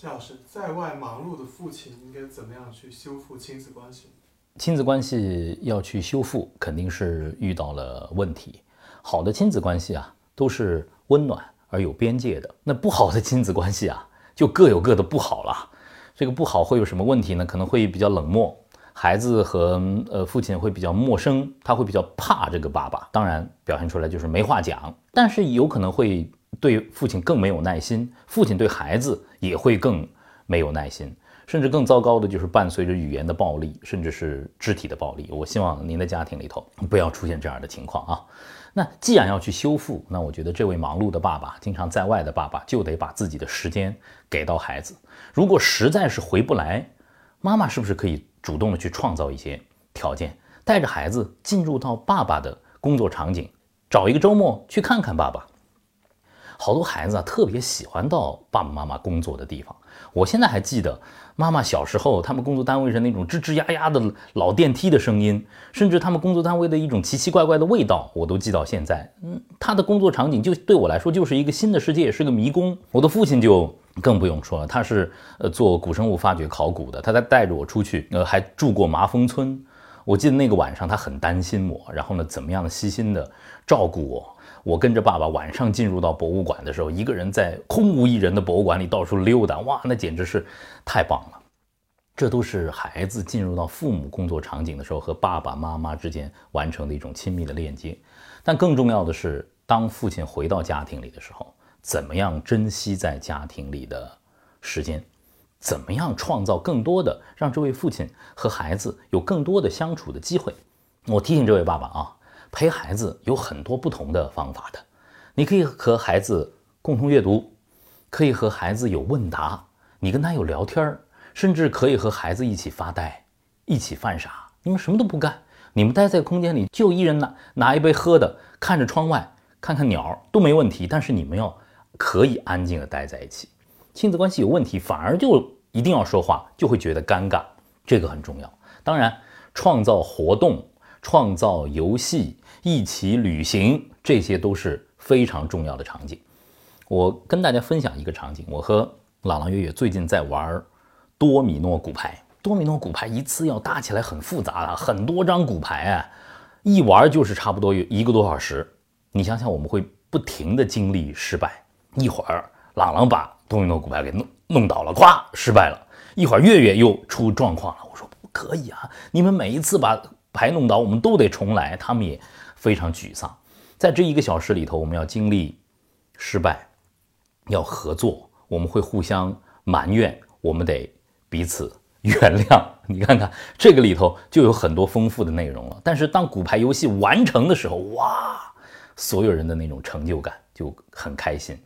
谢老师，在外忙碌的父亲应该怎么样去修复亲子关系？亲子关系要去修复，肯定是遇到了问题。好的亲子关系啊，都是温暖而有边界的。那不好的亲子关系啊，就各有各的不好了。这个不好会有什么问题呢？可能会比较冷漠，孩子和呃父亲会比较陌生，他会比较怕这个爸爸。当然表现出来就是没话讲，但是有可能会对父亲更没有耐心，父亲对孩子也会更没有耐心，甚至更糟糕的就是伴随着语言的暴力，甚至是肢体的暴力。我希望您的家庭里头不要出现这样的情况啊。那既然要去修复，那我觉得这位忙碌的爸爸，经常在外的爸爸，就得把自己的时间给到孩子。如果实在是回不来，妈妈是不是可以主动的去创造一些条件，带着孩子进入到爸爸的工作场景，找一个周末去看看爸爸？好多孩子啊，特别喜欢到爸爸妈妈工作的地方。我现在还记得妈妈小时候，他们工作单位是那种吱吱呀呀的老电梯的声音，甚至他们工作单位的一种奇奇怪怪的味道，我都记到现在。嗯，他的工作场景就对我来说就是一个新的世界，是个迷宫。我的父亲就更不用说了，他是呃做古生物发掘考古的，他在带着我出去，呃还住过麻风村。我记得那个晚上他很担心我，然后呢怎么样的细心的照顾我。我跟着爸爸晚上进入到博物馆的时候，一个人在空无一人的博物馆里到处溜达，哇，那简直是太棒了。这都是孩子进入到父母工作场景的时候和爸爸妈妈之间完成的一种亲密的链接。但更重要的是，当父亲回到家庭里的时候，怎么样珍惜在家庭里的时间？怎么样创造更多的让这位父亲和孩子有更多的相处的机会？我提醒这位爸爸啊。陪孩子有很多不同的方法的，你可以和孩子共同阅读，可以和孩子有问答，你跟他有聊天儿，甚至可以和孩子一起发呆，一起犯傻。你们什么都不干，你们待在空间里，就一人拿拿一杯喝的，看着窗外，看看鸟都没问题。但是你们要可以安静的待在一起。亲子关系有问题，反而就一定要说话，就会觉得尴尬，这个很重要。当然，创造活动。创造游戏，一起旅行，这些都是非常重要的场景。我跟大家分享一个场景：我和朗朗月月最近在玩多米诺骨牌。多米诺骨牌一次要搭起来很复杂的，很多张骨牌啊，一玩就是差不多有一个多小时。你想想，我们会不停的经历失败。一会儿朗朗把多米诺骨牌给弄弄倒了，咵，失败了。一会儿月月又出状况了。我说不可以啊，你们每一次把。牌弄倒，我们都得重来，他们也非常沮丧。在这一个小时里头，我们要经历失败，要合作，我们会互相埋怨，我们得彼此原谅。你看看这个里头就有很多丰富的内容了。但是当骨牌游戏完成的时候，哇，所有人的那种成就感就很开心。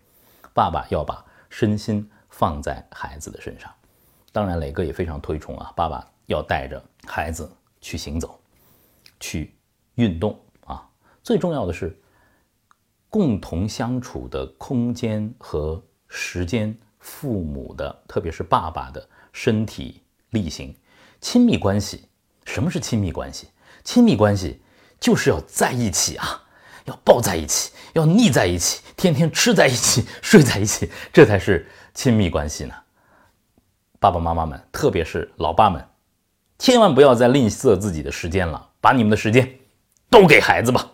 爸爸要把身心放在孩子的身上，当然磊哥也非常推崇啊，爸爸要带着孩子去行走。去运动啊！最重要的是，共同相处的空间和时间，父母的，特别是爸爸的身体力行，亲密关系。什么是亲密关系？亲密关系就是要在一起啊，要抱在一起，要腻在一起，天天吃在一起，睡在一起，这才是亲密关系呢。爸爸妈妈们，特别是老爸们，千万不要再吝啬自己的时间了。把你们的时间都给孩子吧。